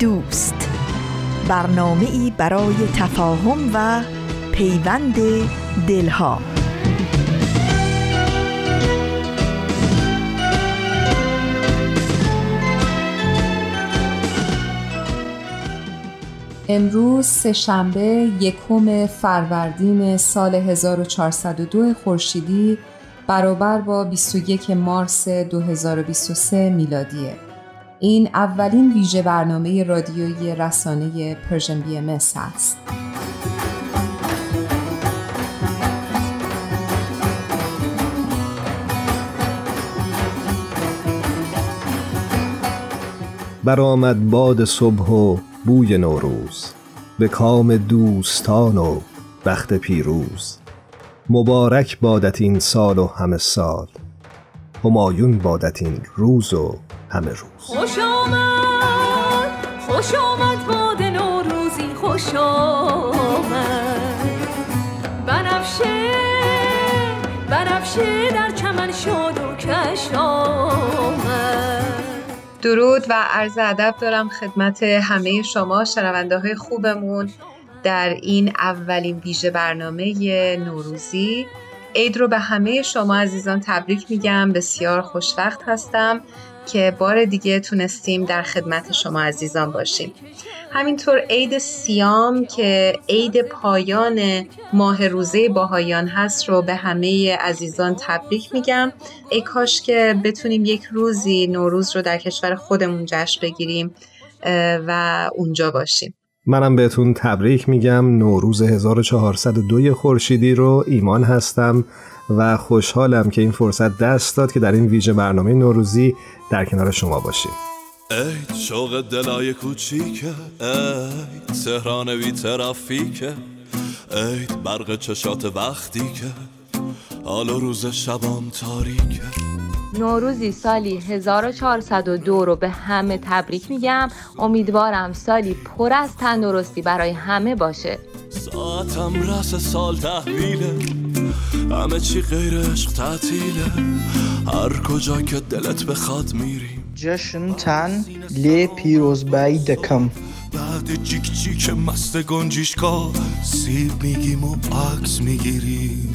دوست. برنامه ای برای تفاهم و پیوند دلها. امروز سهشنبه یکم فروردین سال 1402 خورشیدی برابر با 21 مارس 2023 میلادیه. این اولین ویژه برنامه رادیویی رسانه Persian BMS است. برآمد باد صبح و بوی نوروز. به کام دوستان و بخت پیروز. مبارک بادت این سال و همه سال. همایون بادت این روز و همه روز. خوش آمد خوش آمد باد نوروزی خوش آمد. بنفشه بنفشه در چمن شاد و کش آمد. درود و عرض ادب دارم خدمت همه شما شنونده های خوبمون در این اولین ویژه برنامه نوروزی. عید رو به همه شما عزیزان تبریک میگم. بسیار خوشوقت هستم که بار دیگه تونستیم در خدمت شما عزیزان باشیم. همینطور عید سیام که عید پایان ماه روزه باهایان هست رو به همه عزیزان تبریک میگم. ای کاش که بتونیم یک روزی نوروز رو در کشور خودمون جشن بگیریم و اونجا باشیم. منم بهتون تبریک میگم. نوروز 1402 خورشیدی رو ایمان هستم و خوشحالم که این فرصت دست داد که در این ویژه برنامه نوروزی در کنار شما باشیم. ای شوق دلای کوچیکه ای تهران بی ترافیکه ای برق چشات وقتی که حال روز شبام تاریکه. نوروزی سالی 1402 رو به همه تبریک میگم. امیدوارم سالی پر از تندرستی برای همه باشه. ساعتم رس سال تحویله. همه چی غیر عشق تعطیله. هر کجا که دلت بخواد میریم جشن تن لی بایی دکم. بعد جیک جیک مست گنجیشکا سیب میگیم و عکس می‌گیریم.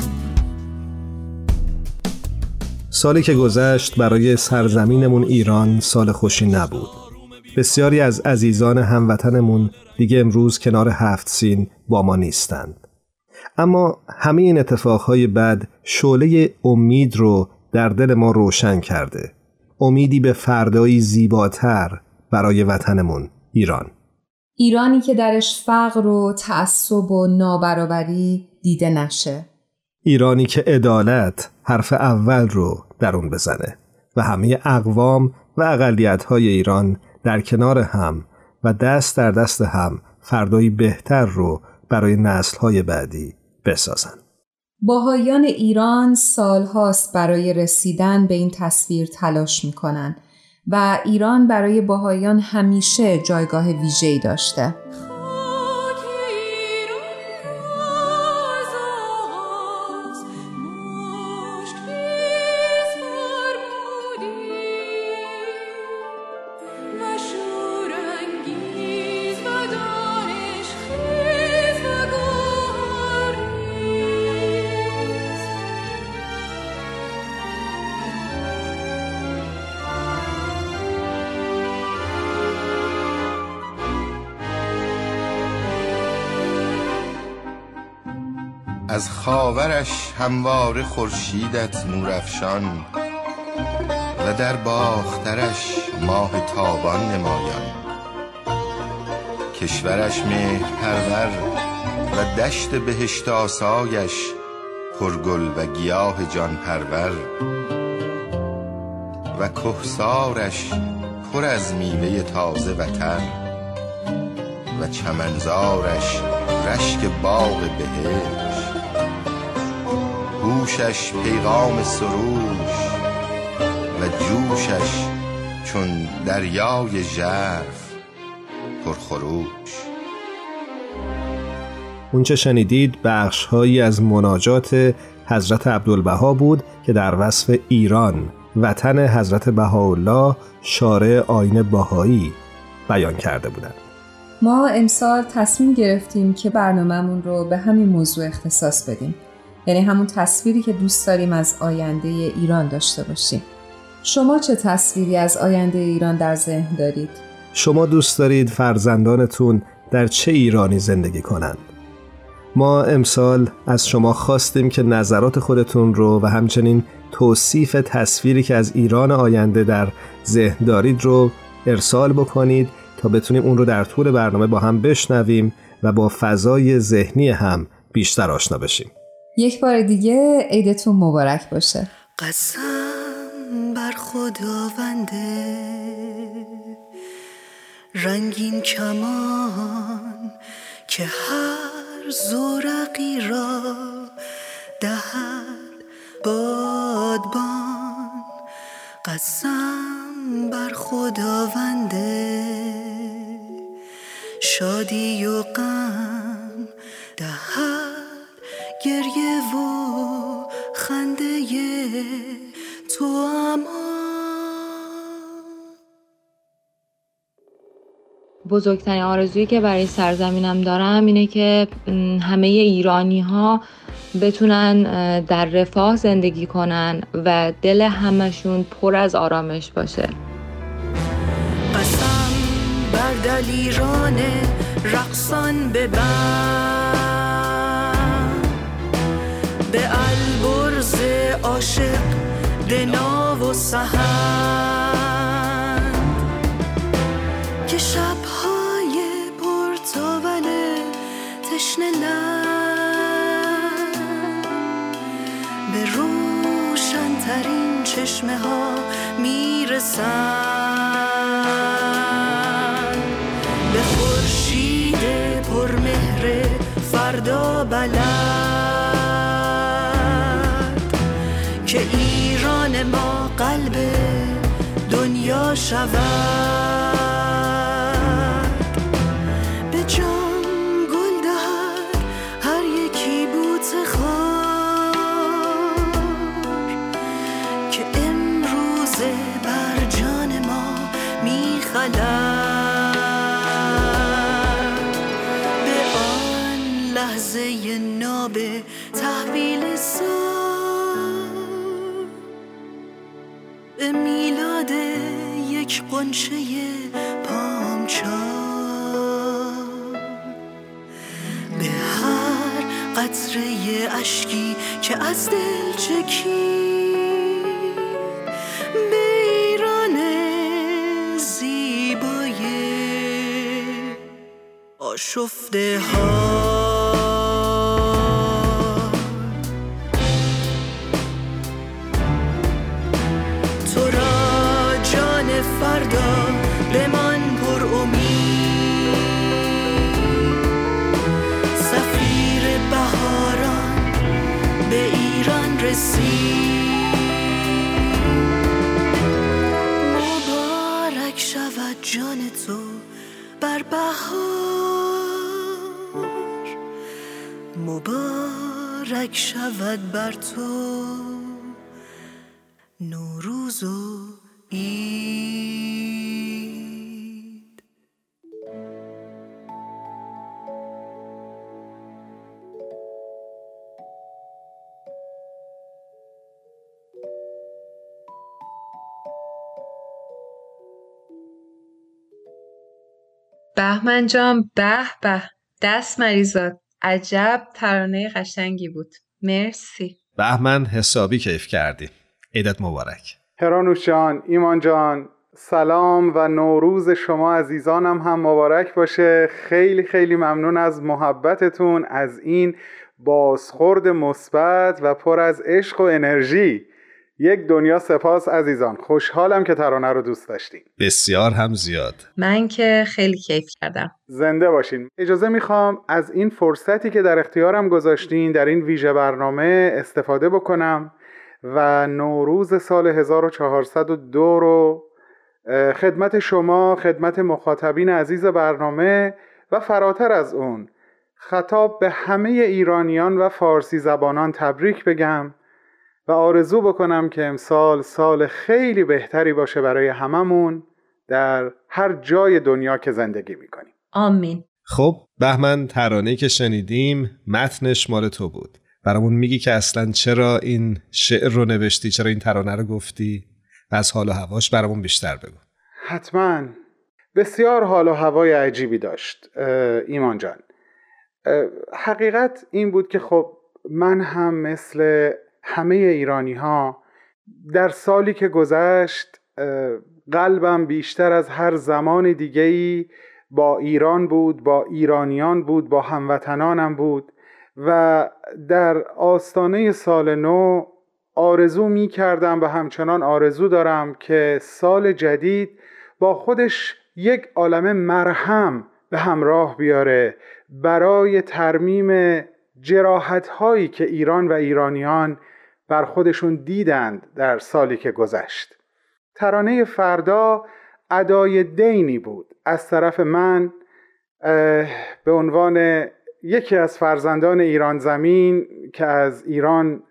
سالی که گذشت برای سرزمینمون ایران سال خوشی نبود. بسیاری از عزیزان هموطنمون دیگه امروز کنار هفت سین با ما نیستند. اما همه این اتفاقهای بد شعله امید رو در دل ما روشن کرده. امیدی به فردایی زیباتر برای وطنمون ایران. ایرانی که درش فقر و تعصب و نابرابری دیده نشه. ایرانی که عدالت حرف اول رو در اون بزنه و همه اقوام و اقلیت های ایران در کنار هم و دست در دست هم فردایی بهتر رو برای نسل های بعدی بسازن. باهایان ایران سالهاست برای رسیدن به این تصویر تلاش می‌کنن و ایران برای باهایان همیشه جایگاه ویژه‌ای داشته. از خاورش هموار خورشیدت نورافشان و در باخترش ماه تابان نمایان. کشورش مهر پرور و دشت بهشت آسایش پرگل و گیاه جان پرور و کهسارش پر از میوه تازه وطن و چمنزارش رشک باغ بهشت هوشش پیغام سروش و جوشش چون دریای ژرف پرخروش اونچه شنیدید بخش هایی از مناجات حضرت عبدالبها بود که در وصف ایران وطن حضرت بهاءالله شارع آین باهایی بیان کرده بودند. ما امسال تصمیم گرفتیم که برنامهمون رو به همین موضوع اختصاص بدیم. یعنی همون تصویری که دوست داریم از آینده ایران داشته باشیم. شما چه تصویری از آینده ایران در ذهن دارید؟ شما دوست دارید فرزندانتون در چه ایرانی زندگی کنند؟ ما امسال از شما خواستیم که نظرات خودتون رو و همچنین توصیف تصویری که از ایران آینده در ذهن دارید رو ارسال بکنید تا بتونیم اون رو در طول برنامه با هم بشنویم و با فضای ذهنی هم بیشتر آشنا بشیم یک بار دیگه عیدتون مبارک باشه. قسم بر خداونده. رنگین کمان که هر زورقی را دهد بادبان. قسم بر خداونده. شادی و غم دهد گریه و خنده تو اما بزرگترین آرزویی که برای سرزمینم دارم اینه که همه ایرانی ها بتونن در رفاه زندگی کنن و دل همشون پر از آرامش باشه. قسم بر دلیران رقصان ببند عاشق دنا و سهند که شبهای پرتاول تشنه به روشنترین چشمه ها می‌رسن. به خورشید پرمهر فردا بلد قلب دنیا شود. یک قنچه پامچال. به هر قطره اشکی که از دل چکید به ایران زیبای آشفته ها. بهمن جان به به. دست مریزاد عجب ترانه قشنگی بود. مرسی. بهمن حسابی کیف کردی. عیدت مبارک. هرانوش جان ایمان جان سلام و نوروز شما عزیزانم هم مبارک باشه. خیلی خیلی ممنون از محبتتون از این بازخورد مثبت و پر از عشق و انرژی. یک دنیا سپاس عزیزان. خوشحالم که ترانه رو دوست داشتین بسیار هم زیاد. من که خیلی کیف کردم. زنده باشین. اجازه می‌خوام از این فرصتی که در اختیارم گذاشتین در این ویژه برنامه استفاده بکنم و نوروز سال 1402 رو خدمت شما خدمت مخاطبین عزیز برنامه و فراتر از اون خطاب به همه ایرانیان و فارسی زبانان تبریک بگم. و آرزو بکنم که امسال سال خیلی بهتری باشه برای هممون در هر جای دنیا که زندگی می‌کنیم. آمین. خب بهمن ترانه که شنیدیم متنش مال تو بود. برامون میگی که اصلا چرا این شعر رو نوشتی؟ چرا این ترانه رو گفتی؟ و از حال و هواش برامون بیشتر بگو. حتما. بسیار حال و هوای عجیبی داشت ایمان جان. حقیقت این بود که خب من هم مثل همه ایرانی ها در سالی که گذشت قلبم بیشتر از هر زمان دیگهی با ایران بود با ایرانیان بود با هموطنانم بود و در آستانه سال نو آرزو می کردم و همچنان آرزو دارم که سال جدید با خودش یک عالم مرهم به همراه بیاره برای ترمیم جراحت هایی که ایران و ایرانیان بر خودشون دیدند در سالی که گذشت. ترانه فردا ادای دینی بود. از طرف من به عنوان یکی از فرزندان ایران زمین که از ایران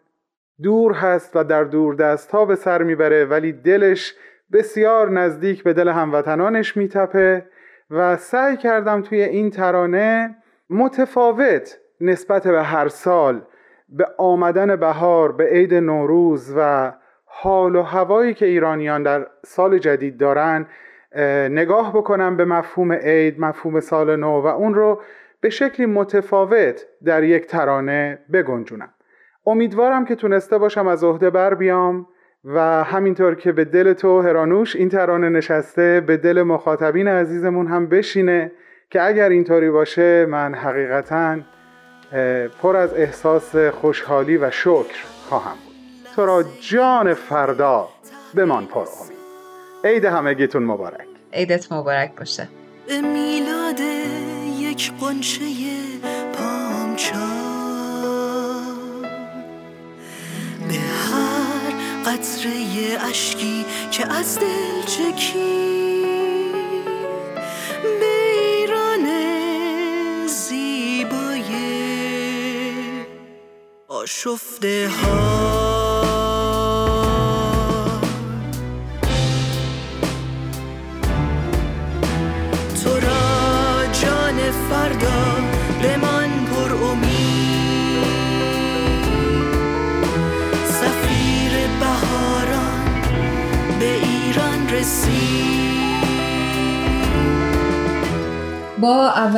دور هست و در دور دست ها به سر می‌بره ولی دلش بسیار نزدیک به دل هموطنانش میتپه و سعی کردم توی این ترانه متفاوت نسبت به هر سال به آمدن بهار به عید نوروز و حال و هوایی که ایرانیان در سال جدید دارن نگاه بکنم به مفهوم عید مفهوم سال نو و اون رو به شکلی متفاوت در یک ترانه بگنجونم. امیدوارم که تونسته باشم از عهده بر بیام و همینطور که به دل تو هرانوش این ترانه نشسته به دل مخاطبین عزیزمون هم بشینه که اگر اینطوری باشه من حقیقتا پر از احساس خوشحالی و شکر خواهم بود. تو را جان فردا بمان پر امید. عید همگیتون مبارک. عیدت مبارک باشه. به میلاد یک قنچه پامچا به هر قطره اشکی که از دل چکی آشفته ها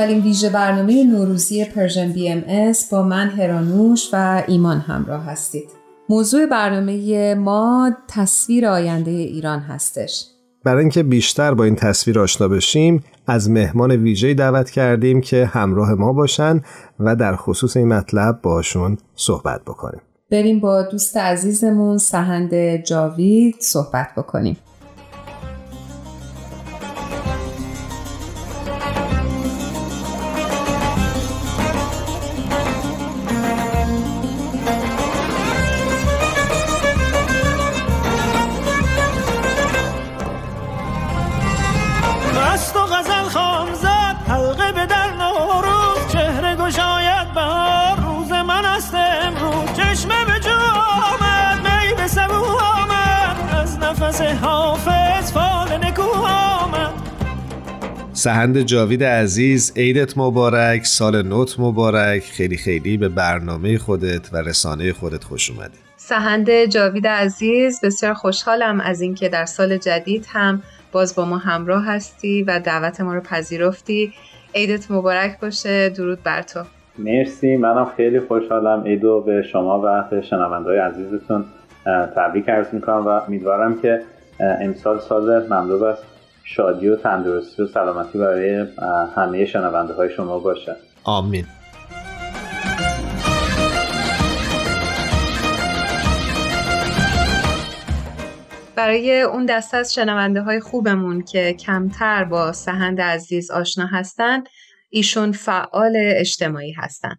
اولین ویژه برنامه نوروزی Persian BMS با من هرانوش و ایمان همراه هستید. موضوع برنامه ما تصویر آینده ایران هستش. برای اینکه بیشتر با این تصویر آشنا بشیم از مهمان ویژه‌ای دعوت کردیم که همراه ما باشن و در خصوص این مطلب باشون صحبت بکنیم. بریم با دوست عزیزمون سهند جاوید صحبت بکنیم. سهند جاوید عزیز عیدت مبارک سال نوت مبارک. خیلی خیلی به برنامه خودت و رسانه خودت خوش اومدی. سهند جاوید عزیز بسیار خوشحالم از اینکه در سال جدید هم باز با ما همراه هستی و دعوت ما رو پذیرفتی. عیدت مبارک باشه درود بر تو. مرسی منم خیلی خوشحالم. عیدو به شما و شنوندهای عزیزتون تبریک عرض می‌کنم و امیدوارم که امسال سال مملو از شادی و تندرستی و سلامتی برای همه شنونده های شما باشه. آمین. برای اون دسته از شنونده های خوبمون که کمتر با سهند عزیز آشنا هستن ایشون فعال اجتماعی هستن.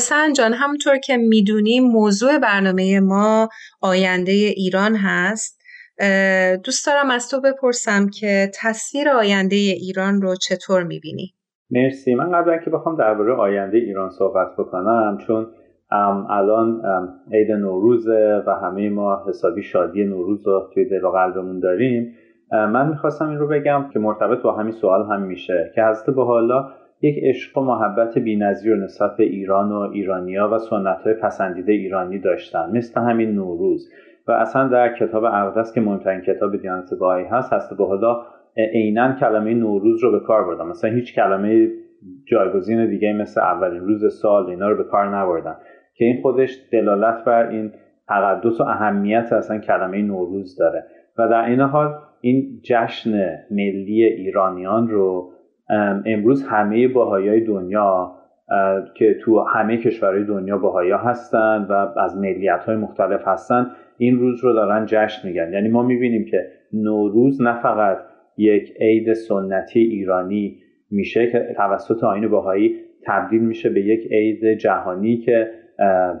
سنجان همونطور که می‌دونیم موضوع برنامه ما آینده ایران هست. دوست دارم از تو بپرسم که تصویر آینده ایران رو چطور می‌بینی؟ مرسی من قبل که بخوام درباره آینده ایران صحبت بکنم چون الان عید نوروزه و همه ما حسابی شادی نوروز رو توی دل و قلبمون داریم من می‌خواستم این رو بگم که مرتبط با همین سوال هم میشه که حضرت به حالا یک عشق و محبت بینظیر نسبت به ایران و ایرانیا و سنت های پسندیده ایرانی داشتن مثل همین نوروز و اصلا در کتاب اقدس که مهمترین کتاب دیانت بهایی هست هست به حالا عینا کلمه نوروز رو به کار بردن مثلا هیچ کلمه جایگزین دیگه مثل اولین روز سال اینا رو به کار نبردن که این خودش دلالت بر این تقدس و اهمیت اصلا کلمه نوروز داره. و در این حال این جشن ملی ایرانیان رو امروز همه باهایای دنیا که تو همه کشورهای دنیا باهایا هستن و از ملیت های مختلف هستن این روز رو دارن جشن میگن. یعنی ما می‌بینیم که نوروز نه فقط یک عید سنتی ایرانی میشه که توسط آین باهایی تبدیل میشه به یک عید جهانی که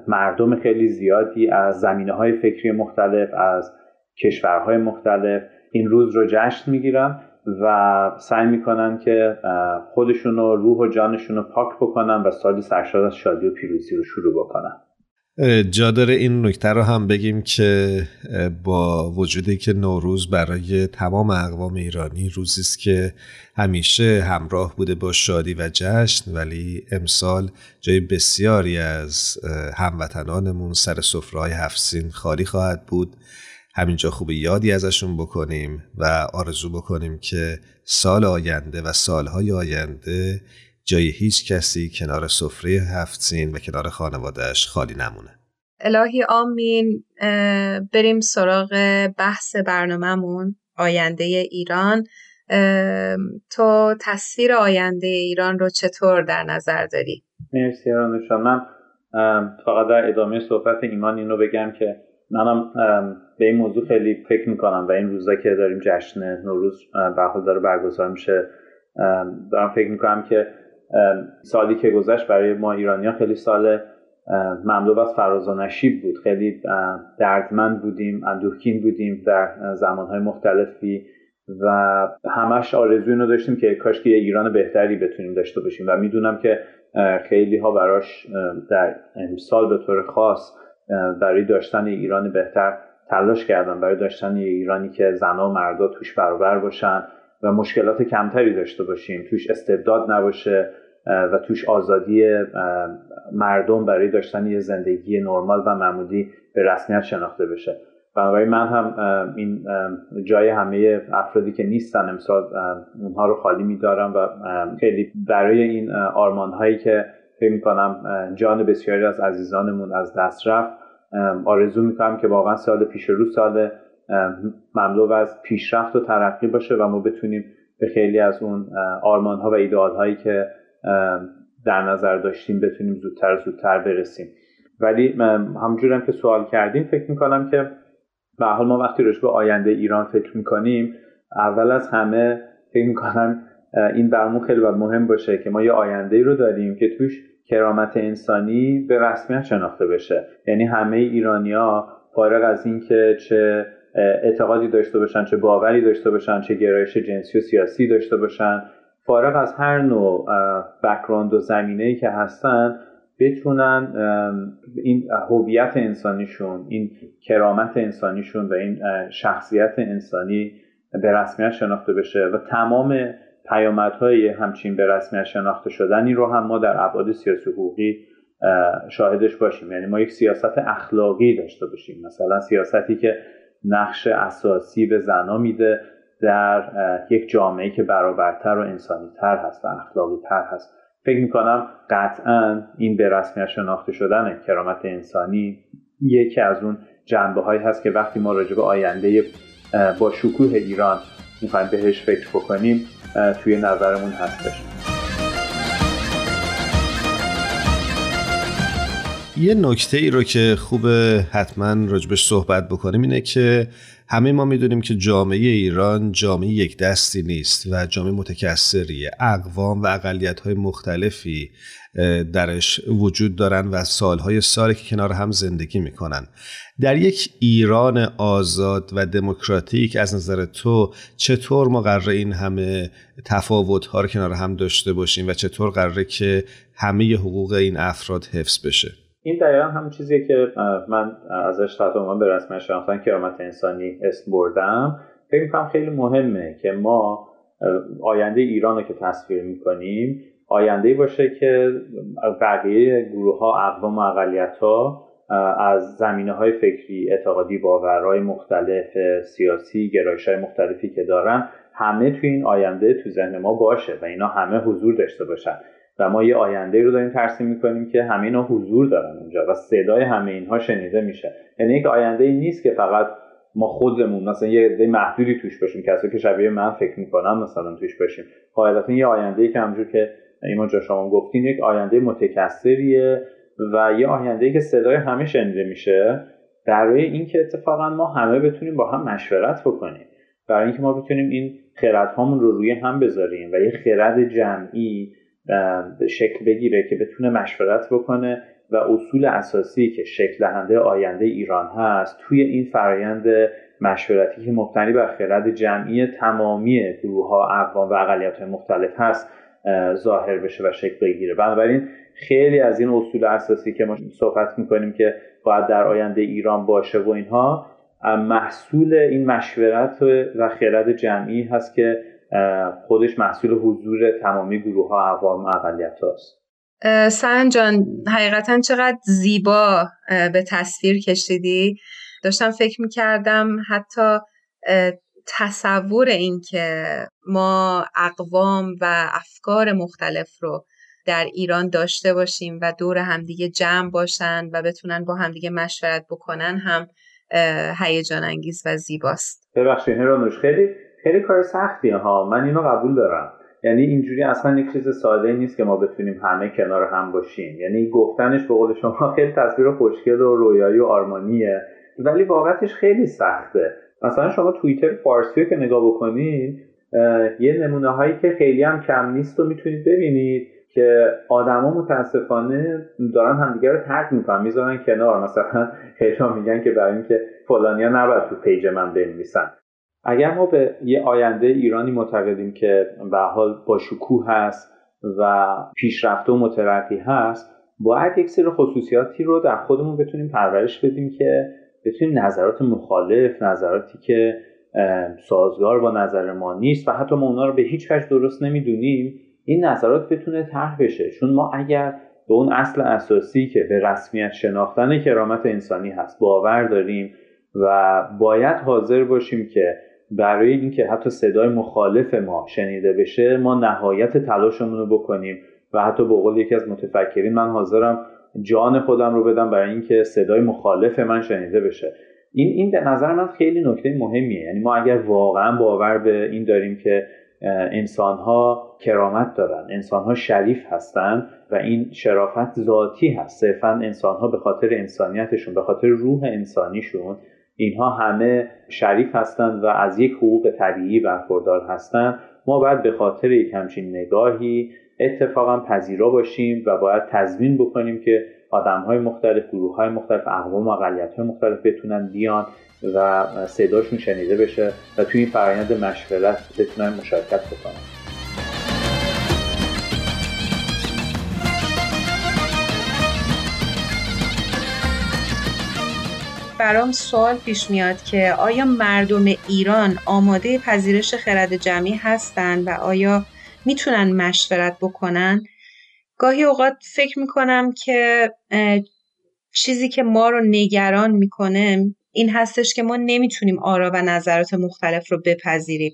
مردم خیلی زیادی از زمینه های فکری مختلف از کشورهای مختلف این روز رو جشن می‌گیرن و سعی می‌کنن که خودشون رو روح و جانشون رو پاک بکنن و سالی سرشار از شادی و پیروزی رو شروع بکنن. جا داره این نکته رو هم بگیم که با وجودی که نوروز برای تمام اقوام ایرانی روزی است که همیشه همراه بوده با شادی و جشن ولی امسال جای بسیاری از هموطنانمون سر سفره‌های هفسین خالی خواهد بود. همینجا خوب یادی ازشون بکنیم و آرزو بکنیم که سال آینده و سالهای آینده جای هیچ کسی کنار سفره هفتسین و کنار خانوادهش خالی نمونه. الهی آمین بریم سراغ بحث برنامهمون آینده ایران. تو تصویر آینده ایران رو چطور در نظر داری؟ مرسی من فقط در ادامه صحبت ایمان این بگم که منم به این موضوع خیلی فکر می‌کنم و این روزا که داریم جشن نوروز به داره برگزار میشه. دارم فکر می‌کنم که سالی که گذشت برای ما ایرانیا خیلی سال مملو از فراز و نشیب بود. خیلی دردمند بودیم اندوهگین بودیم در زمانهای مختلفی و همش آرزوی اینو داشتیم که کاش که ایران بهتری بتونیم داشته باشیم. و می‌دونم که خیلی ها براش در امسال به طور خاص برای داشتن ایران بهتر تلاش کردن. برای داشتن ایرانی که زنها و مردا توش برابر باشن و مشکلات کمتری داشته باشیم. توش استبداد نباشه. و توش آزادی مردم برای داشتن یه زندگی نرمال و معمولی به رسمیت شناخته بشه. بنابراین من هم این جای همه افرادی که نیستن امسال اونها رو خالی میدارم و خیلی برای این آرمان هایی که فکر می‌کنم جان بسیاری از عزیزانمون از دست رفت آرزو می‌کنم که واقعا سال پیش رو سال مملو از پیشرفت و ترقی باشه و ما بتونیم به خیلی از اون آرمان ها و ایدئال هایی که در نظر داشتیم بتونیم زودتر زودتر برسیم. ولی همجورم که سوال کردیم فکر می‌کنم که به حال ما وقتی رشبه به آینده ایران فکر می‌کنیم اول از همه فکر می‌کنم این برامون خیلی مهم باشه که ما یه آینده ای رو داریم که توش کرامت انسانی به رسمیت شناخته بشه. یعنی همه ایرانیا فارغ از اینکه چه اعتقادی داشته باشن چه باوری داشته باشن چه گرایش جنسی و سیاسی داشته باشن فارغ از هر نوع بکراند و زمینه ای که هستن بتونن این هویت انسانیشون این کرامت انسانیشون و این شخصیت انسانی به رسمیت شناخته بشه و تمام پیامدهای همچین به رسمیت شناخته شدنی رو هم ما در ابعاد سیاسی حقوقی شاهدش باشیم. یعنی ما یک سیاست اخلاقی داشته باشیم. مثلا سیاستی که نقش اساسی به زنا میده در یک جامعه که برابرتر و انسانیتر هست و اخلاقی تر هست. فکر می‌کنم قطعا این به رسمیت شناخته شدن کرامت انسانی یکی از اون جنبه هایی هست که وقتی ما راجع به آینده با شکوه ایران می‌خوایم بهش فکر بکنیم توی نظرمون هستش. یه نکته ای رو که خوب حتما راجبش صحبت بکنیم اینه که همه ما می‌دونیم که جامعه ایران جامعه یک دستی نیست و جامعه متکثریه. اقوام و اقلیت های مختلفی درش وجود دارن و سالهای سالی که کنار هم زندگی می‌کنن. در یک ایران آزاد و دموکراتیک از نظر تو چطور ما قراره این همه تفاوت ها رو کنار هم داشته باشیم و چطور قراره که همه حقوق این افراد حفظ بشه؟ این دقیقا هم چیزی که من ازش تحت عنوان به رسم شناختن کرامت انسانی اسم بردم. فکر می‌کنم خیلی مهمه که ما آینده ایران رو که تصویر می‌کنیم آینده باشه که بقیه گروه ها اقوام و اقلیت ها از زمینه های فکری اعتقادی باورهای مختلف سیاسی گرایش های مختلفی که دارن همه توی این آینده تو ذهن ما باشه و اینا همه حضور داشته باشن. و ما یه آینده رو داریم ترسیم می‌کنیم که همه اینا حضور دارن اونجا و صدای همه اینها شنیده میشه. یعنی یک آینده ای نیست که فقط ما خودمون مثلا یه عده محدودی توش باشیم کسی که شبیه من فکر می‌کنم مثلا توش باشیم. قاعدتا یه آینده ای که همجور که ایمان جا شما گفتین یک آینده متکثریه و یه آینده که صدای همه شنیده میشه برای اینکه اتفاقا ما همه بتونیم با هم مشورت بکنیم. برای اینکه ما بتونیم این خردهامون رو روی هم بذاریم و یه خرد جمعی شکل بگیره که بتونه مشورت بکنه و اصول اساسی که شکل دهنده آینده ایران هست توی این فرایند مشورتی که مبتنی بر خرد جمعی تمامی گروه ها اقوام و اقلیت های مختلف هست ظاهر بشه و شکل بگیره. بنابراین خیلی از این اصول اساسی که ما صحبت می‌کنیم که باید در آینده ایران باشه و اینها محصول این مشورت و خرد جمعی هست که خودش محصول حضور تمامی گروه ها اقوام اقلیت هاست جان حقیقتا چقدر زیبا به تصویر کشیدی. داشتم فکر می‌کردم حتی تصور این که ما اقوام و افکار مختلف رو در ایران داشته باشیم و دور همدیگه جمع باشن و بتونن با همدیگه مشورت بکنن هم هیجان انگیز و زیباست. ببخشید هرانوش خیلی خیلی کار سختیه ها. من اینو قبول دارم. یعنی اینجوری اصلا یک چیز ساده نیست که ما بتونیم همه کنار هم باشیم. یعنی گفتنش به قول شما خیلی تصویر خوشگل و رویایی و آرمانیه ولی واقعتش خیلی سخته. مثلا شما توییتر فارسی که نگاه بکنید یه نمونه هایی که خیلی هم کم نیست رو می‌تونید ببینید که آدما متاسفانه دارن همدیگه رو ترک می‌کنن می‌ذارن کنار. مثلا خیلی میگن که برای اینکه فلانیا نباید تو پیج من بنویسن. اگر ما به یه آینده ایرانی معتقدیم که به حال با شکوه هست و پیشرفته و مترقی هست باید یک سری خصوصیاتی رو در خودمون بتونیم پرورش بدیم که بتونیم نظرات مخالف نظراتی که سازگار با نظر ما نیست و حتی ما اونا رو به هیچ وجه درست نمی‌دونیم این نظرات بتونه طرح بشه. چون ما اگر به اون اصل اساسی که به رسمیت شناختن کرامت انسانی هست باور داریم و باید حاضر باشیم که برای اینکه حتی صدای مخالف ما شنیده بشه ما نهایت تلاشمون رو بکنیم و حتی به قول یکی از متفکرین من حاضرم جان خودم رو بدم برای اینکه صدای مخالف من شنیده بشه. این این به نظر من خیلی نکته مهمیه. یعنی ما اگر واقعا باور به این داریم که انسان ها کرامت دارن انسان ها شریف هستن و این شرافت ذاتی هست. صرفا انسان ها به خاطر انسانیتشون به خاطر روح انسانیشون اینها همه شریف هستند و از یک حقوق طبیعی برخوردار هستند. ما باید به خاطر یک همچین نگاهی اتفاقا پذیرا باشیم و باید تضمین بکنیم که آدم های مختلف گروه های مختلف اقوام و اقلیت های مختلف بتونن بیان و صداشون شنیده بشه و توی این فرایند مشورت بتونن مشارکت بکنن. برام سوال پیش میاد که آیا مردم ایران آماده پذیرش خرد جمعی هستند و آیا می‌تونن مشورت بکنن؟ گاهی اوقات فکر می‌کنم که چیزی که ما رو نگران می‌کنه این هستش که ما نمی‌تونیم آرا و نظرات مختلف رو بپذیریم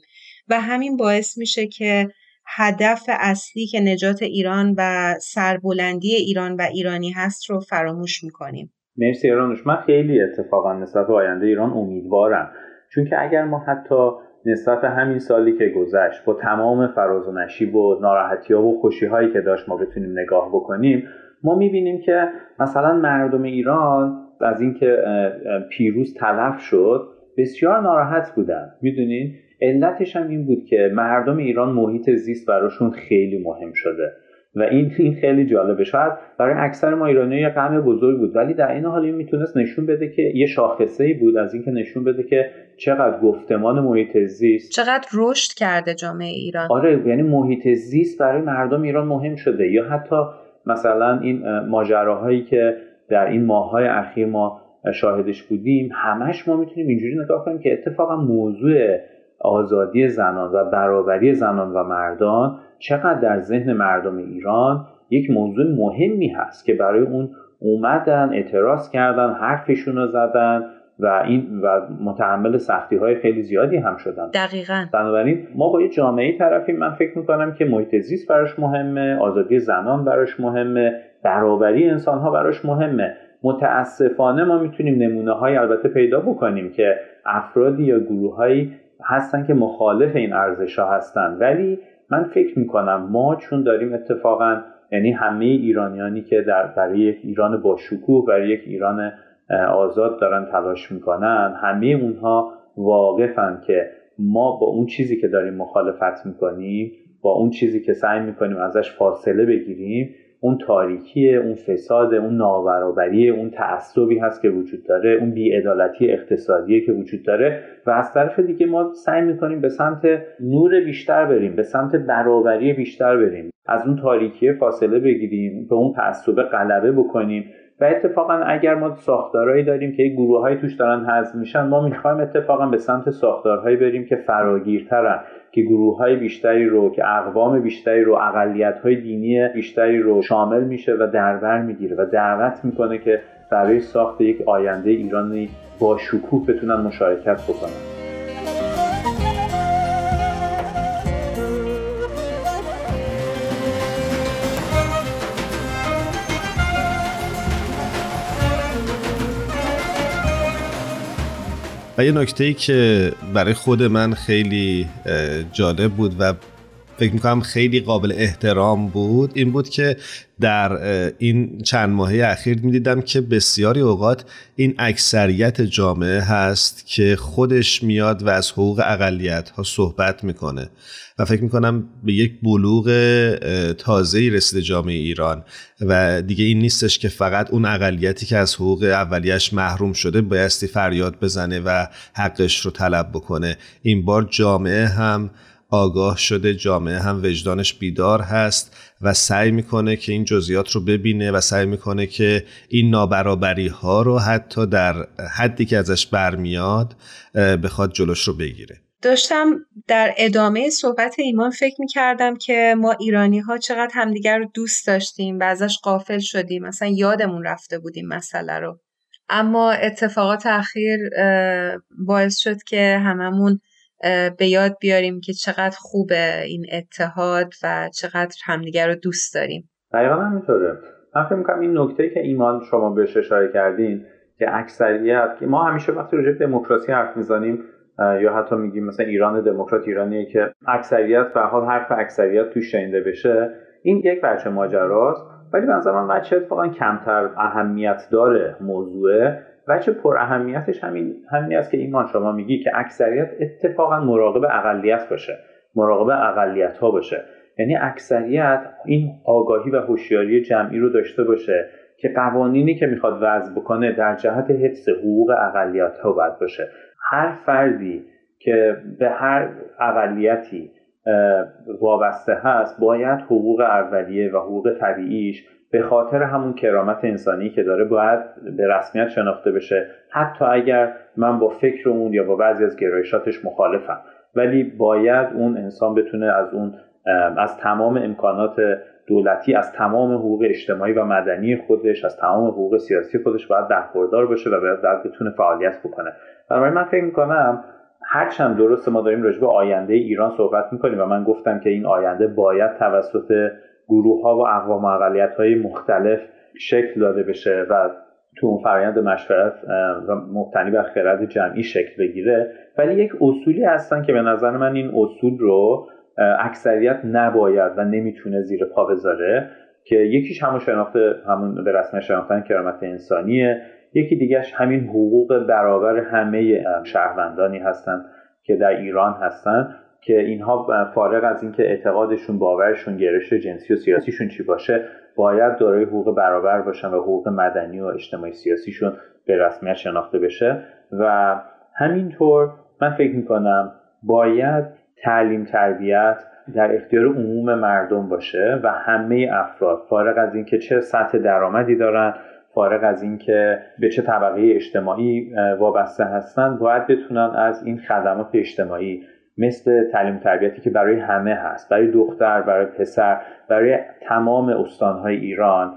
و همین باعث میشه که هدف اصلی که نجات ایران و سربلندی ایران و ایرانی هست رو فراموش می‌کنیم. مرسی ایرانوش. من خیلی اتفاقا نسبت آینده ایران امیدوارم. چون که اگر ما حتی نسبت همین سالی که گذشت با تمام فراز و نشیب و ناراحتی ها و خوشی هایی که داشت ما بتونیم نگاه بکنیم ما می‌بینیم که مثلا مردم ایران از اینکه پیروز تلف شد بسیار ناراحت بودن. می‌دونین؟ علتش هم این بود که مردم ایران محیط زیست براشون خیلی مهم شده. و این این خیلی جالبه. شاید برای اکثر ما ایرانی یه غم بزرگ بود ولی در این حال این می‌تونست نشون بده که یه شاخصه ای بود از اینکه نشون بده که چقدر گفتمان محیط زیست چقدر رشد کرده جامعه ایران. آره یعنی محیط زیست برای مردم ایران مهم شده. یا حتی مثلا این ماجراهایی که در این ماههای اخیر ما شاهدش بودیم همش ما می‌تونیم اینجوری نگاه کنیم که اتفاقا موضوع آزادی زنان و برابری زنان و مردان چقدر در ذهن مردم ایران یک موضوع مهمی هست که برای اون اومدن اعتراض کردن حرفشون رو زدن و این و متحمل سختی های خیلی زیادی هم شدن. دقیقا. بنابراین ما با یه جامعه طرفیم من فکر می‌کنم که محیط زیست براش مهمه آزادی زنان براش مهمه برابری انسان ها براش مهمه. متاسفانه ما می‌تونیم نمونه های البته پیدا بکنیم که افرادی یا گروههایی هستن که مخالف این ارزش ها هستن. ولی من فکر می‌کنم ما چون داریم اتفاقا یعنی همه ایرانیانی که در برای یک ایران با شکوه برای یک ایران آزاد دارن تلاش می‌کنن همه اونها واقفن که ما با اون چیزی که داریم مخالفت می‌کنیم با اون چیزی که سعی می‌کنیم ازش فاصله بگیریم اون تاریکی اون فساد اون نابرابری اون تعصبی هست که وجود داره اون بیعدالتی اقتصادی که وجود داره و از طرف دیگه ما سعی می‌کنیم به سمت نور بیشتر بریم به سمت برابری بیشتر بریم. از اون تاریکی فاصله بگیریم به اون تعصب غلبه بکنیم و اتفاقا اگر ما ساختارهایی داریم که گروه توش دارن حذف میشن ما می‌خوایم اتفاقا به سمت ساختارهایی بریم که فراگیرترن که گروه های بیشتری رو که اقوام بیشتری رو اقلیت های دینی بیشتری رو شامل میشه و دربر می‌گیره و دعوت می‌کنه که برای ساخت یک آینده ایرانی با شکوه بتونن مشارکت بکنن. و یه نکته ای که برای خود من خیلی جالب بود و فکر می‌کنم خیلی قابل احترام بود. این بود که در این چند ماهه اخیر می‌دیدم که بسیاری اوقات این اکثریت جامعه هست که خودش میاد و از حقوق اقلیت ها صحبت می‌کنه. و فکر می‌کنم به یک بلوغ تازه رسیده جامعه ایران. و دیگه این نیستش که فقط اون اقلیتی که از حقوق اولیش محروم شده بایستی فریاد بزنه و حقش رو طلب بکنه. این بار جامعه هم آگاه شده جامعه هم وجدانش بیدار هست و سعی می‌کنه که این جزئیات رو ببینه و سعی می‌کنه که این نابرابری ها رو حتی در حدی که ازش برمیاد بخواد جلوش رو بگیره. داشتم در ادامه صحبت ایمان فکر می کردم که ما ایرانی ها چقدر همدیگر رو دوست داشتیم و ازش قافل شدیم. مثلا یادمون رفته بودیم مسئله رو. اما اتفاقات اخیر باعث شد که هممون به یاد بیاریم که چقدر خوبه این اتحاد و چقدر همدیگر رو دوست داریم. دقیقا همینطوره. من فکر می‌کنم این نکته که ایمان شما بهش اشاره کردین که اکثریت ما همیشه وقتی راجع دموکراسی حرف می‌زنیم یا حتی میگیم مثلا ایران دموکرات ایرانیه که اکثریت به حال حرف اکثریت توش شنیده بشه این یک بچه ماجراست. ولی به نظر من بچه کمتر اهمیت داره موضوعه بچه پر اهمیتش همین همین است که ایمان شما میگی که اکثریت اتفاقا مراقب اقلیت باشه. مراقب اقلیت ها باشه. یعنی اکثریت این آگاهی و هوشیاری جمعی رو داشته باشه که قوانینی که می‌خواد وضع بکنه در جهت حفظ حقوق اقلیت ها باید باشه. هر فردی که به هر اقلیتی وابسته هست باید حقوق اولیه و حقوق طبیعیش به خاطر همون کرامت انسانی که داره باید به رسمیت شناخته بشه. حتی اگر من با فکر اون یا با بعضی از گرایشاتش مخالفم. ولی باید اون انسان بتونه از اون از تمام امکانات دولتی از تمام حقوق اجتماعی و مدنی خودش از تمام حقوق سیاسی خودش باید برخوردار باشه و باید بتونه فعالیت بکنه. بنابراین من فکر می‌کنم هرچند درست ما داریم راجع به آینده ایران صحبت می‌کنیم و من گفتم که این آینده باید توسط گروه ها و اقوام و اقلیت های مختلف شکل داده بشه و تو اون فرایند مشورت و مبتنی بر خرد جمعی شکل بگیره. ولی یک اصولی هستن که به نظر من این اصول رو اکثریت نباید و نمی‌تونه زیر پا بذاره که یکیش همون شناخته همون به رسم شناختن کرامت انسانیه. یکی دیگهش همین حقوق برابر همه شهروندانی هستند که در ایران هستند که اینها فارغ از اینکه اعتقادشون باورشون گرش جنسی و سیاسیشون چی باشه باید دارای حقوق برابر باشن و حقوق مدنی و اجتماعی سیاسیشون به رسمیت شناخته بشه. و همینطور من فکر می‌کنم باید تعلیم تربیت در اختیار عموم مردم باشه و همه افراد فارغ از اینکه چه سطح درآمدی دارن فارغ از اینکه به چه طبقه اجتماعی وابسته هستن باید بتونن از این خدمات اجتماعی مثل تعلیم تربیتی که برای همه هست برای دختر برای پسر برای تمام استانهای ایران.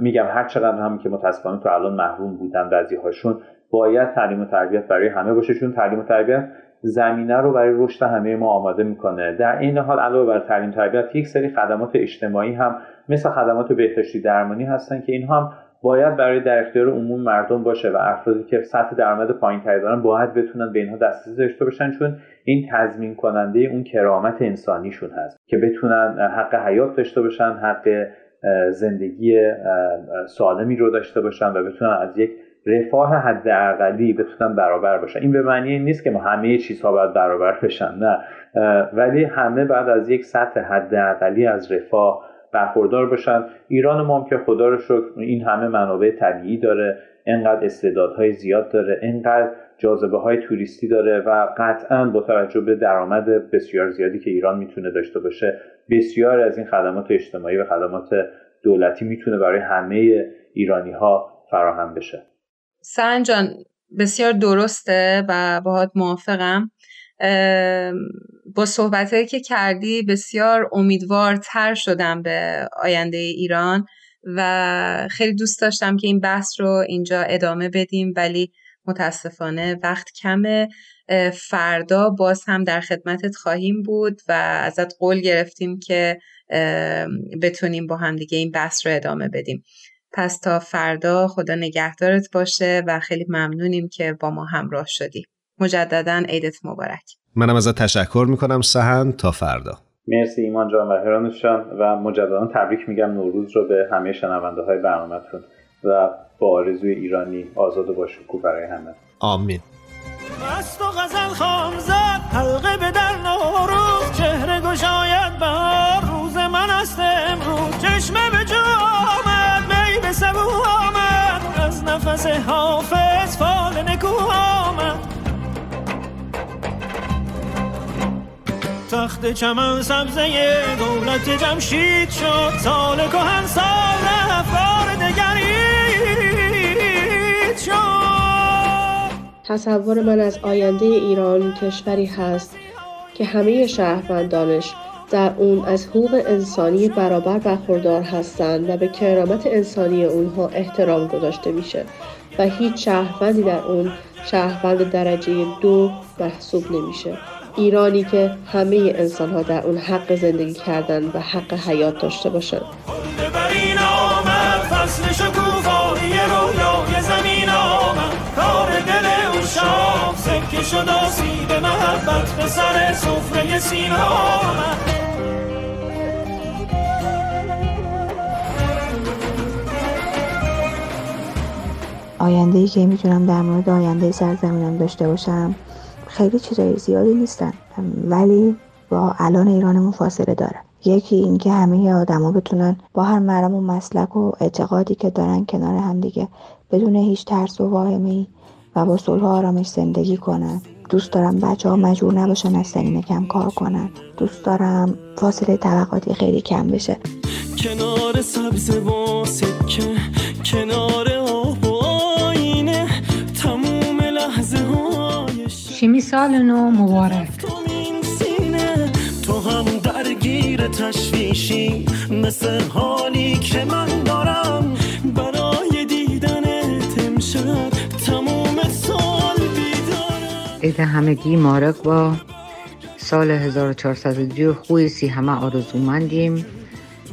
میگم هر چقدر هم که متاسفانه تو الان محروم بودن بعضی هاشون باید تعلیم و تربیت برای همه باشه چون تعلیم و تربیت زمینه رو برای رشد همه ما آماده می‌کنه. در این حال علاوه بر تعلیم تربیت یک سری خدمات اجتماعی هم مثل خدمات بهداشتی درمانی هستن که اینها هم باید برای در اختیار عموم مردم باشه و افرادی که سطح درآمد پایینتری دارن باید بتونن به اینها دسترسی داشته باشن چون این تضمین کننده اون کرامت انسانیشون هست که بتونن حق حیات داشته باشن حق زندگی سالمی رو داشته باشن و بتونن از یک رفاه حداقلی بتونن برابر باشن. این به معنی این نیست که ما همه چیزها باید برابر بشن نه. ولی همه بعد از یک سطح حداقلی از رفاه برخوردار باشن. ایران ما که خدا رو شکر این همه منابع طبیعی داره انقدر استعدادهای زیاد داره انقدر جاذبه های توریستی داره و قطعا با توجه به درآمد بسیار زیادی که ایران می‌تونه داشته باشه بسیار از این خدمات اجتماعی و خدمات دولتی می‌تونه برای همه ایرانی ها فراهم بشه. سرنجان بسیار درسته و باهات موافقم. با صحبت که کردی بسیار امیدوارتر شدم به آینده ایران و خیلی دوست داشتم که این بحث رو اینجا ادامه بدیم ولی متاسفانه وقت کمه. فردا باز هم در خدمتت خواهیم بود و ازت قول گرفتیم که بتونیم با هم دیگه این بحث رو ادامه بدیم. پس تا فردا خدا نگهدارت باشه و خیلی ممنونیم که با ما همراه شدی. مجددا عیدت مبارک. منم ازت تشکر می‌کنم سهن تا فردا. مرسی ایمان جان و هرانوش جان و مجددا تبریک میگم نوروز رو به همه شنونده های برنامهتون و با آرزوی ایرانی آزاد و باشکوه برای همه. آمین. مست و غزل خام زد حلقه به در نوروز. چهره گشاید بهار روز من است امروز. چشمه به جو آمد می به سبو آمد. از نفس حافظ تخت چمن سبزه دولت جمشید شد. سال کهن سال افکار شد. تصور من از آینده ایران کشوری هست که همه شهروندانش در اون از حقوق انسانی برابر برخوردار هستند و به کرامت انسانی اونها احترام گذاشته میشه و هیچ شهروندی در اون شهروند درجه دو محسوب نمیشه. ایرانی که همه انسان ها در اون حق زندگی کردن و حق حیات داشته باشن. فصل شکوفایی رویای زمین آمد. کار دل او شام سکه شد آسیب محبت به سر سفره سینا آمد. آینده ای که می‌تونم در مورد آینده سرزمینم داشته باشم خیلی چیزای زیادی نیستن. ولی با الان ایرانمون فاصله داره. یکی اینکه همه آدما بتونن با هر مرام و مسلک و اعتقادی که دارن کنار هم دیگه بدون هیچ ترس و واهمه و با صلح و آرامش زندگی کنن. دوست دارم بچه ها مجبور نباشن از سنین کم کار کنن. دوست دارم فاصله طبقاتی خیلی کم بشه. کنار سبز و سکه کنار شیمی سال نو مبارک؟ تو هم درگیر تشویشی مثل حالی که من دارم. برای دیدن امشب تموم سال بیدارم. عید همگی مارک با سال 1402 خوی سی همه آرزومندیم.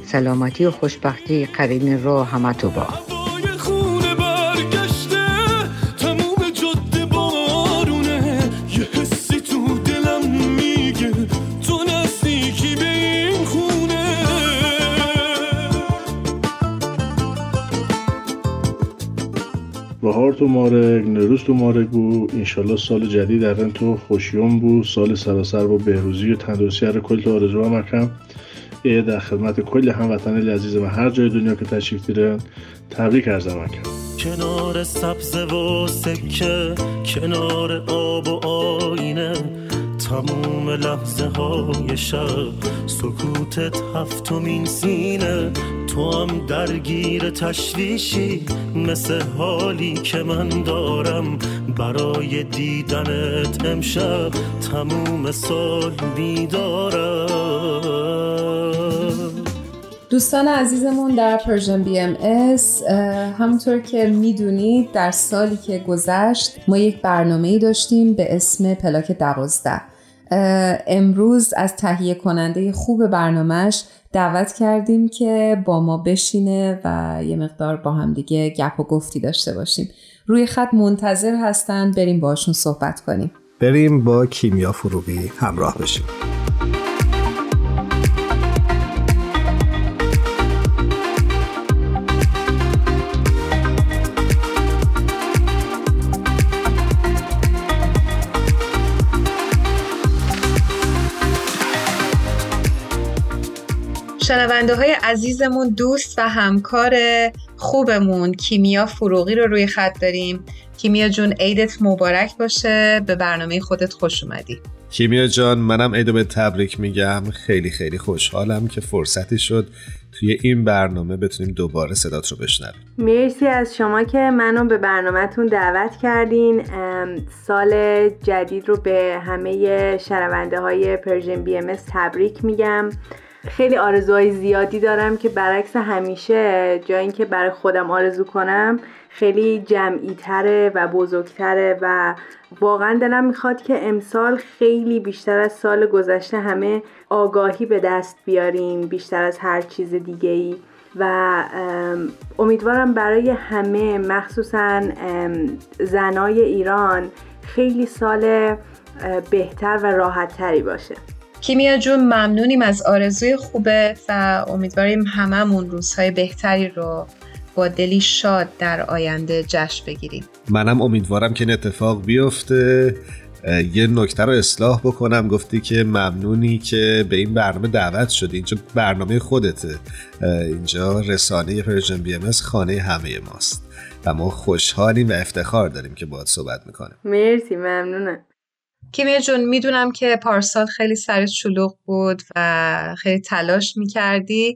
سلامتی و خوشبختی قرین رو همه تو با. بهار تو مارگ نروز تو مارگ بود انشالله سال جدید در تو خوشیوم بود سال سراسر با بهروزی و تندرستی هر کل تو آرزو مکم ای در خدمت کل هموطن عزیز و هر جای دنیا که تشریف دیرن تبریک ارزم مکم کنار سبز و سکه کنار آب و آینه تموم لحظه های شب سکوتت هفتمین سینه. تو هم درگیر تشویشی مثل حالی که من دارم. برای دیدنت امشب تموم سال بیدارم دوستان عزیزمون در Persian BMS همونطور که می‌دونید در سالی که گذشت ما یک برنامه ای داشتیم به اسم پلاک دوازده. امروز از تهیه کننده خوب برنامهش دعوت کردیم که با ما بشینه و یه مقدار با هم دیگه گپ و گفتی داشته باشیم. روی خط منتظر هستن بریم باشون صحبت کنیم. بریم با کیمیا فروغی همراه بشیم. شنونده های عزیزمون دوست و همکار خوبمون کیمیا فروغی رو روی خط داریم. کیمیا جون عیدت مبارک باشه. به برنامه خودت خوش اومدی. کیمیا جان منم عیدو بهت تبریک میگم. خیلی خیلی خوشحالم که فرصتی شد توی این برنامه بتونیم دوباره صدات رو بشنویم. مرسی از شما که منو به برنامهتون دعوت کردین. سال جدید رو به همه شنونده های Persian BMS تبریک میگم. خیلی آرزوهای زیادی دارم که برعکس همیشه جای اینکه برای خودم آرزو کنم خیلی جمعی تره و بزرگتره و واقعا دلم می‌خواد که امسال خیلی بیشتر از سال گذشته همه آگاهی به دست بیاریم بیشتر از هر چیز دیگه ای و امیدوارم برای همه مخصوصا زنای ایران خیلی سال بهتر و راحت تری باشه. کیمیا جون ممنونیم از آرزوی خوبت و امیدواریم هممون روزهای بهتری رو با دلی شاد در آینده جشن بگیریم. منم امیدوارم که این اتفاق بیفته. یه نکته رو اصلاح بکنم. گفتی که ممنونی که به این برنامه دعوت شدی. اینجا برنامه خودته. اینجا رسانه Persian BMS خانه همه ماست. و ما خوشحالیم و افتخار داریم که باهات صحبت می‌کنیم. مرسی ممنونم. کیمیا جون می‌دونم که پارسال خیلی سرت شلوغ بود و خیلی تلاش می‌کردی.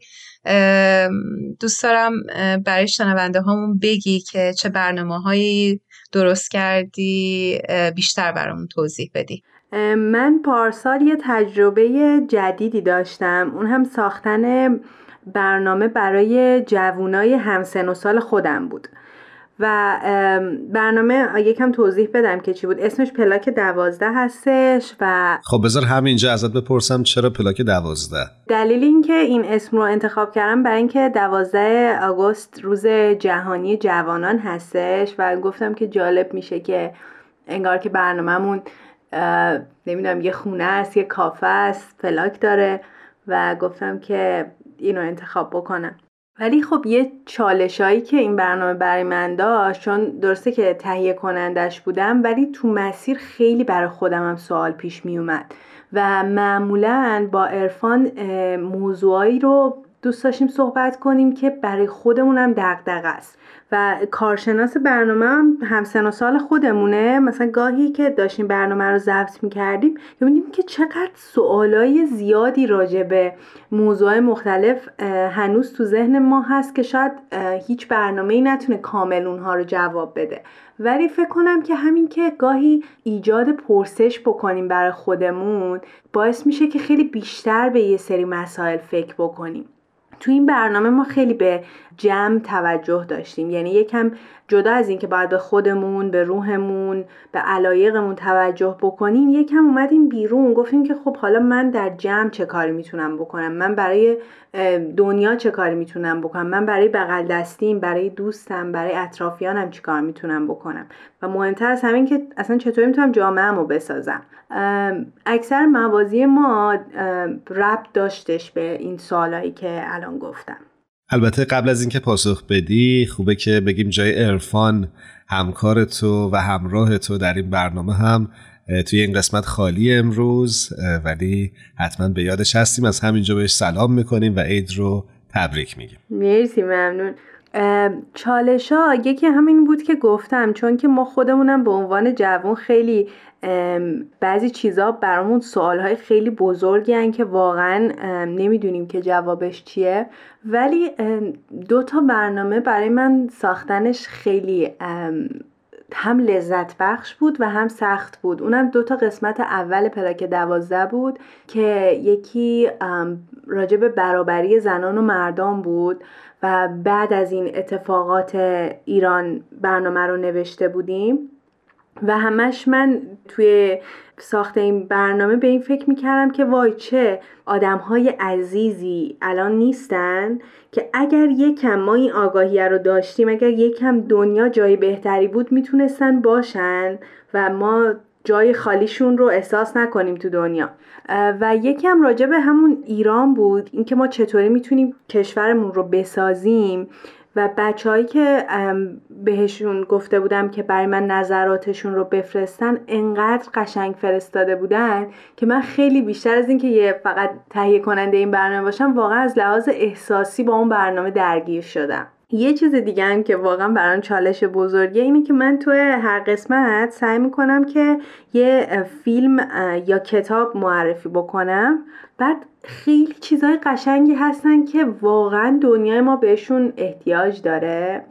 دوست دارم برای شنونده هامون بگی که چه برنامه هایی درست کردی بیشتر برامون توضیح بدی. من پارسال یه تجربه جدیدی داشتم. اون هم ساختن برنامه برای جوونای همسن و سال خودم بود. و برنامه یکم توضیح بدم که چی بود. اسمش پلاک دوازده هستش و خب بذار همینجا ازت بپرسم چرا پلاک دوازده؟ دلیل اینکه این اسم رو انتخاب کردم برای اینکه دوازده آگوست روز جهانی جوانان هستش و گفتم که جالب میشه که انگار که برنامهمون نمی‌دونم یه خونه است یه کافه است پلاک داره و گفتم که اینو انتخاب بکنم. ولی خب یه چالشایی که این برنامه برای من داشت چون درسته که تهیه کنندش بودم ولی تو مسیر خیلی برای خودم هم سوال پیش می اومد. و معمولا با عرفان موضوعایی رو دوست داشتیم صحبت کنیم که برای خودمونم دغدغه است. و کارشناس برنامه هم همسن و سال خودمونه. مثلا گاهی که داشتیم برنامه رو ضبط می‌کردیم می‌بینیم که چقدر سوالای زیادی راجع به موضوع مختلف هنوز تو ذهن ما هست که شاید هیچ برنامه ای نتونه کامل اونها رو جواب بده. ولی فکر کنم که همین که گاهی ایجاد پرسش بکنیم برای خودمون باعث میشه که خیلی بیشتر به یه سری مسائل فکر بکنیم. تو این برنامه ما خیلی به جمع توجه داشتیم. یعنی یکم جدا از اینکه باید به خودمون به روحمون به علایقمون توجه بکنیم یکم اومدیم بیرون. گفتیم که خب حالا من در جمع چه کاری می‌تونم بکنم؟ من برای دنیا چه کاری می‌تونم بکنم؟ من برای بغل دستیم برای دوستم برای اطرافیانم چه کار می‌تونم بکنم؟ و مهمتر از همین که اصلا چطوری می‌تونم جامعهمو بسازم؟ اکثر موازی ما ربط داشتش به این سوالایی که الان گفتم. البته قبل از اینکه پاسخ بدی خوبه که بگیم جای عرفان همکار تو و همراه تو در این برنامه هم توی این قسمت خالی امروز ولی حتما به یادش هستیم از همینجا بهش سلام می‌کنیم و عید رو تبریک میگیم. مرسی ممنون. چالش ها یکی همین بود که گفتم چون که ما خودمونم به عنوان جوان خیلی بعضی چیزا برامون سوال های خیلی بزرگی هن که واقعا نمی‌دونیم که جوابش چیه. ولی دو تا برنامه برای من ساختنش خیلی هم لذت بخش بود و هم سخت بود. اونم دو تا قسمت اول پلاک دوازده بود که یکی راجع به برابری زنان و مردان بود و بعد از این اتفاقات ایران برنامه رو نوشته بودیم. و همش من توی ساخت این برنامه به این فکر می‌کردم که وای چه آدم های عزیزی الان نیستن که اگر یکم ما این آگاهی رو داشتیم اگر یکم دنیا جای بهتری بود می‌تونستن باشن و ما جای خالیشون رو احساس نکنیم تو دنیا. و یکم راجع به همون ایران بود اینکه ما چطوری می‌تونیم کشورمون رو بسازیم. و بچههایی که بهشون گفته بودم که برای من نظراتشون رو بفرستن انقدر قشنگ فرستاده بودن که من خیلی بیشتر از اینکه یه فقط تهیه کننده این برنامه باشم واقعا از لحاظ احساسی با اون برنامه درگیر شدم. یه چیز دیگه هم که واقعا برام چالش بزرگه اینه که من توی هر قسمت سعی می‌کنم که یه فیلم یا کتاب معرفی بکنم. بعد خیلی چیزهای قشنگی هستن که واقعا دنیای ما بهشون احتیاج داره.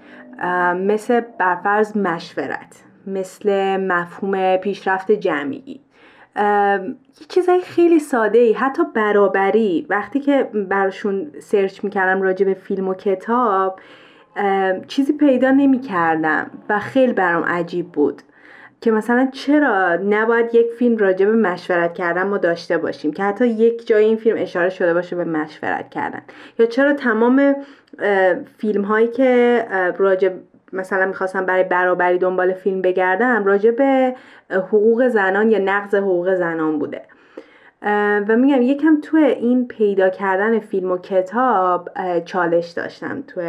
مثل برفرض مشورت مثل مفهوم پیشرفت جمعی. یه چیزای خیلی ساده ای حتی برابری. وقتی که براشون سرچ می‌کردم راجع به فیلم و کتاب چیزی پیدا نمی کردم و خیلی برام عجیب بود. که مثلا چرا نباید یک فیلم راجع به مشورت کردن ما داشته باشیم که حتی یک جای این فیلم اشاره شده باشه به مشورت کردن؟ یا چرا تمام فیلم هایی که راجع مثلا می‌خواستم برای برابری دنبال فیلم بگردم راجع به حقوق زنان یا نقض حقوق زنان بوده. و میگم یکم تو این پیدا کردن فیلم و کتاب چالش داشتم تو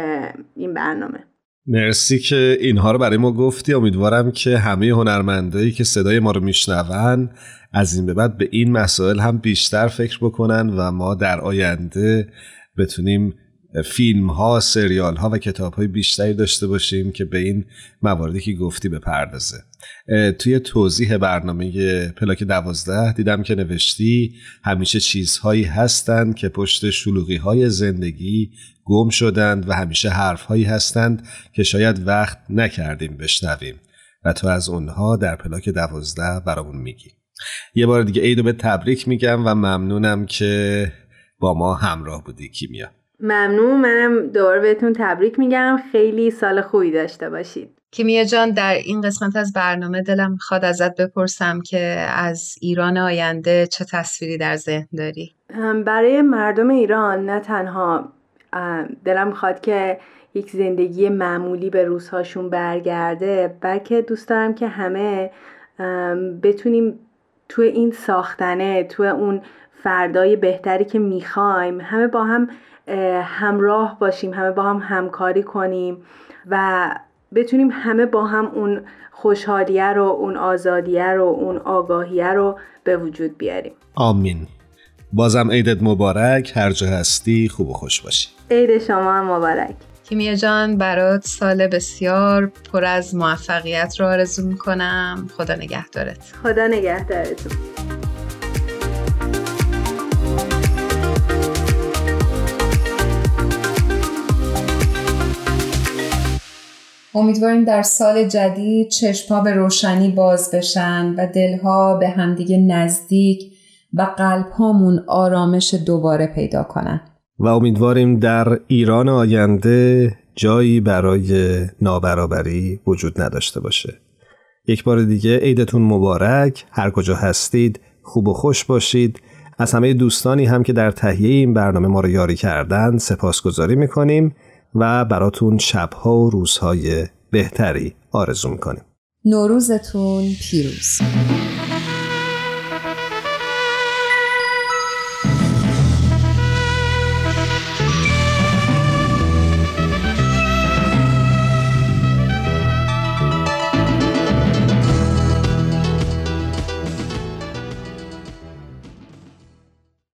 این برنامه. مرسی که اینها رو برای ما گفتی. امیدوارم که همه هنرمندایی که صدای ما رو میشنون از این به بعد به این مسائل هم بیشتر فکر بکنن و ما در آینده بتونیم فیلم ها، سریال ها و کتاب های بیشتری داشته باشیم که به این مواردی که گفتی بپردازه. توی توضیح برنامه پلاک دوازده دیدم که نوشتی همیشه چیزهایی هستند که پشت شلوغی های زندگی گم شدند و همیشه حرفهایی هستند که شاید وقت نکردیم بشنویم. و تو از اونها در پلاک دوازده برامون میگی. یه بار دیگه عیدو به تبریک میگم و ممنونم که با ما همراه بودی کیمیا. ممنون. منم دوباره بهتون تبریک میگم. خیلی سال خوبی داشته باشید. کیمیا جان در این قسمت از برنامه دلم می‌خواد ازت بپرسم که از ایران آینده چه تصویری در ذهن داری؟ برای مردم ایران نه تنها دلم می‌خواد که یک زندگی معمولی به روزهاشون برگرده بلکه دوست دارم که همه بتونیم تو این ساختنه تو اون فردای بهتری که می‌خوایم همه با هم همراه باشیم همه با هم همکاری کنیم و بتونیم همه با هم اون خوشحالیه رو اون آزادیه رو اون آگاهیه رو به وجود بیاریم. آمین. بازم عیدت مبارک. هر جا هستی خوب و خوش باشی. عید شما هم مبارک. کیمیا جان برات سال بسیار پر از موفقیت رو آرزو می‌کنم. خدا نگهدارت. خدا نگهدارتون. امیدواریم در سال جدید چشمها به روشنی باز بشن و دلها به همدیگه نزدیک و قلبهامون آرامش دوباره پیدا کنن. و امیدواریم در ایران آینده جایی برای نابرابری وجود نداشته باشه. یک بار دیگه عیدتون مبارک. هر کجا هستید خوب و خوش باشید. از همه دوستانی هم که در تهیه این برنامه ما رو یاری کردن سپاسگزاری می‌کنیم. و براتون شبها و روزهای بهتری آرزو می‌کنیم. نوروزتون پیروز.